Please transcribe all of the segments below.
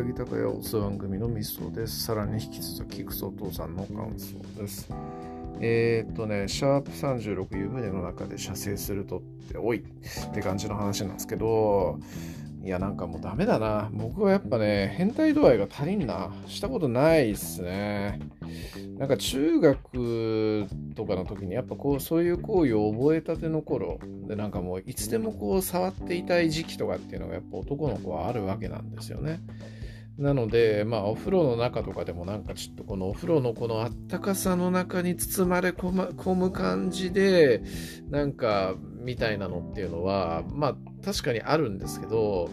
酒屋お世話組のミソです。さらに引き続きクソお父さんの感想です。えー、っとね、シャープ36湯船の中で射精するとって、おいって感じの話なんですけど、いや、なんかもうダメだな。僕はやっぱね、変態度合いが足りんな。したことないっすね。なんか中学とかの時にやっぱこう、そういう行為を覚えたての頃、でなんかもういつでもこう触っていたい時期とかっていうのがやっぱ男の子はあるわけなんですよね。なので、まあ、お風呂の中とかでもなんかちょっとこのお風呂のこのあったかさの中に包まれ込む感じで、なんか、みたいなのっていうのは、まあ、確かにあるんですけど、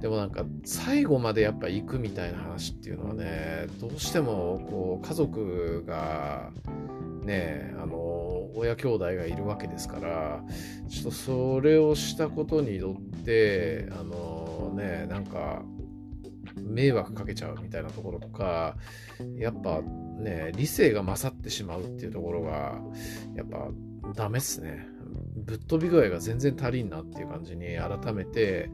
でもなんか、最後までやっぱ行くみたいな話っていうのはね、どうしても、こう、家族が、ね、あの、親兄弟がいるわけですから、ちょっとそれをしたことによって、あのね、なんか、迷惑かけちゃうみたいなところとか、やっぱね、理性が勝ってしまうっていうところが、やっぱダメっすね。ぶっ飛び具合が全然足りんなっていう感じに改めて、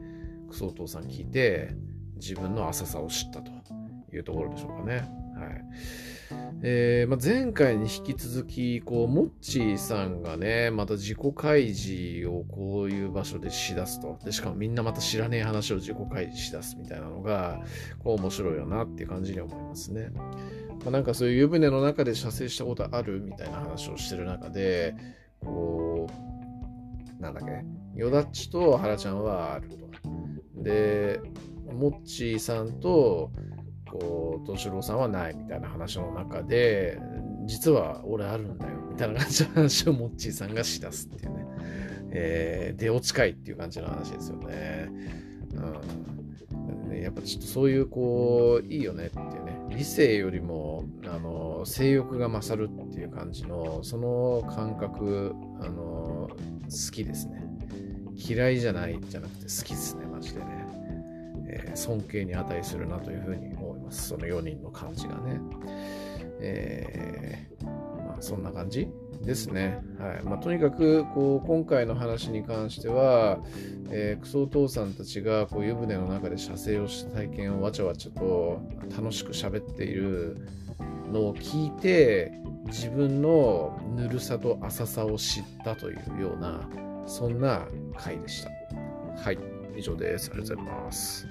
クソお父さん聞いて、自分の浅さを知ったというところでしょうかね。はい。えーまあ、前回に引き続き、こう、モッチーさんがね、また自己開示をこういう場所でしだすと。で、しかもみんなまた知らねえ話を自己開示しだすみたいなのが、こう面白いよなっていう感じに思いますね。まあ、なんかそういう湯船の中で射精したことあるみたいな話をしてる中で、こう、なんだっけ、ヨダッチとハラちゃんはあると。で、モッチーさんと、こう、敏郎さんはないみたいな話の中で、実は俺あるんだよみたいな感じの話をモッチーさんがしだすっていうね。えー、出落ちかいっていう感じの話ですよね。うん。やっぱちょっとそういうこう、いいよねっていうね。理性よりも、あの、性欲が勝るっていう感じの、その感覚、あの、好きですね。嫌いじゃないじゃなくて好きですね、マジでね。えー、尊敬に値するなというふうに思います。その4人の感じがね。えー、まあ、そんな感じですね。はいまあ、とにかくこう今回の話に関しては、えー、クソお父さんたちがこう湯船の中で射精をした体験をわちゃわちゃと楽しく喋っているのを聞いて自分のぬるさと浅さを知ったというようなそんな回でした。はい。以上です。ありがとうございます。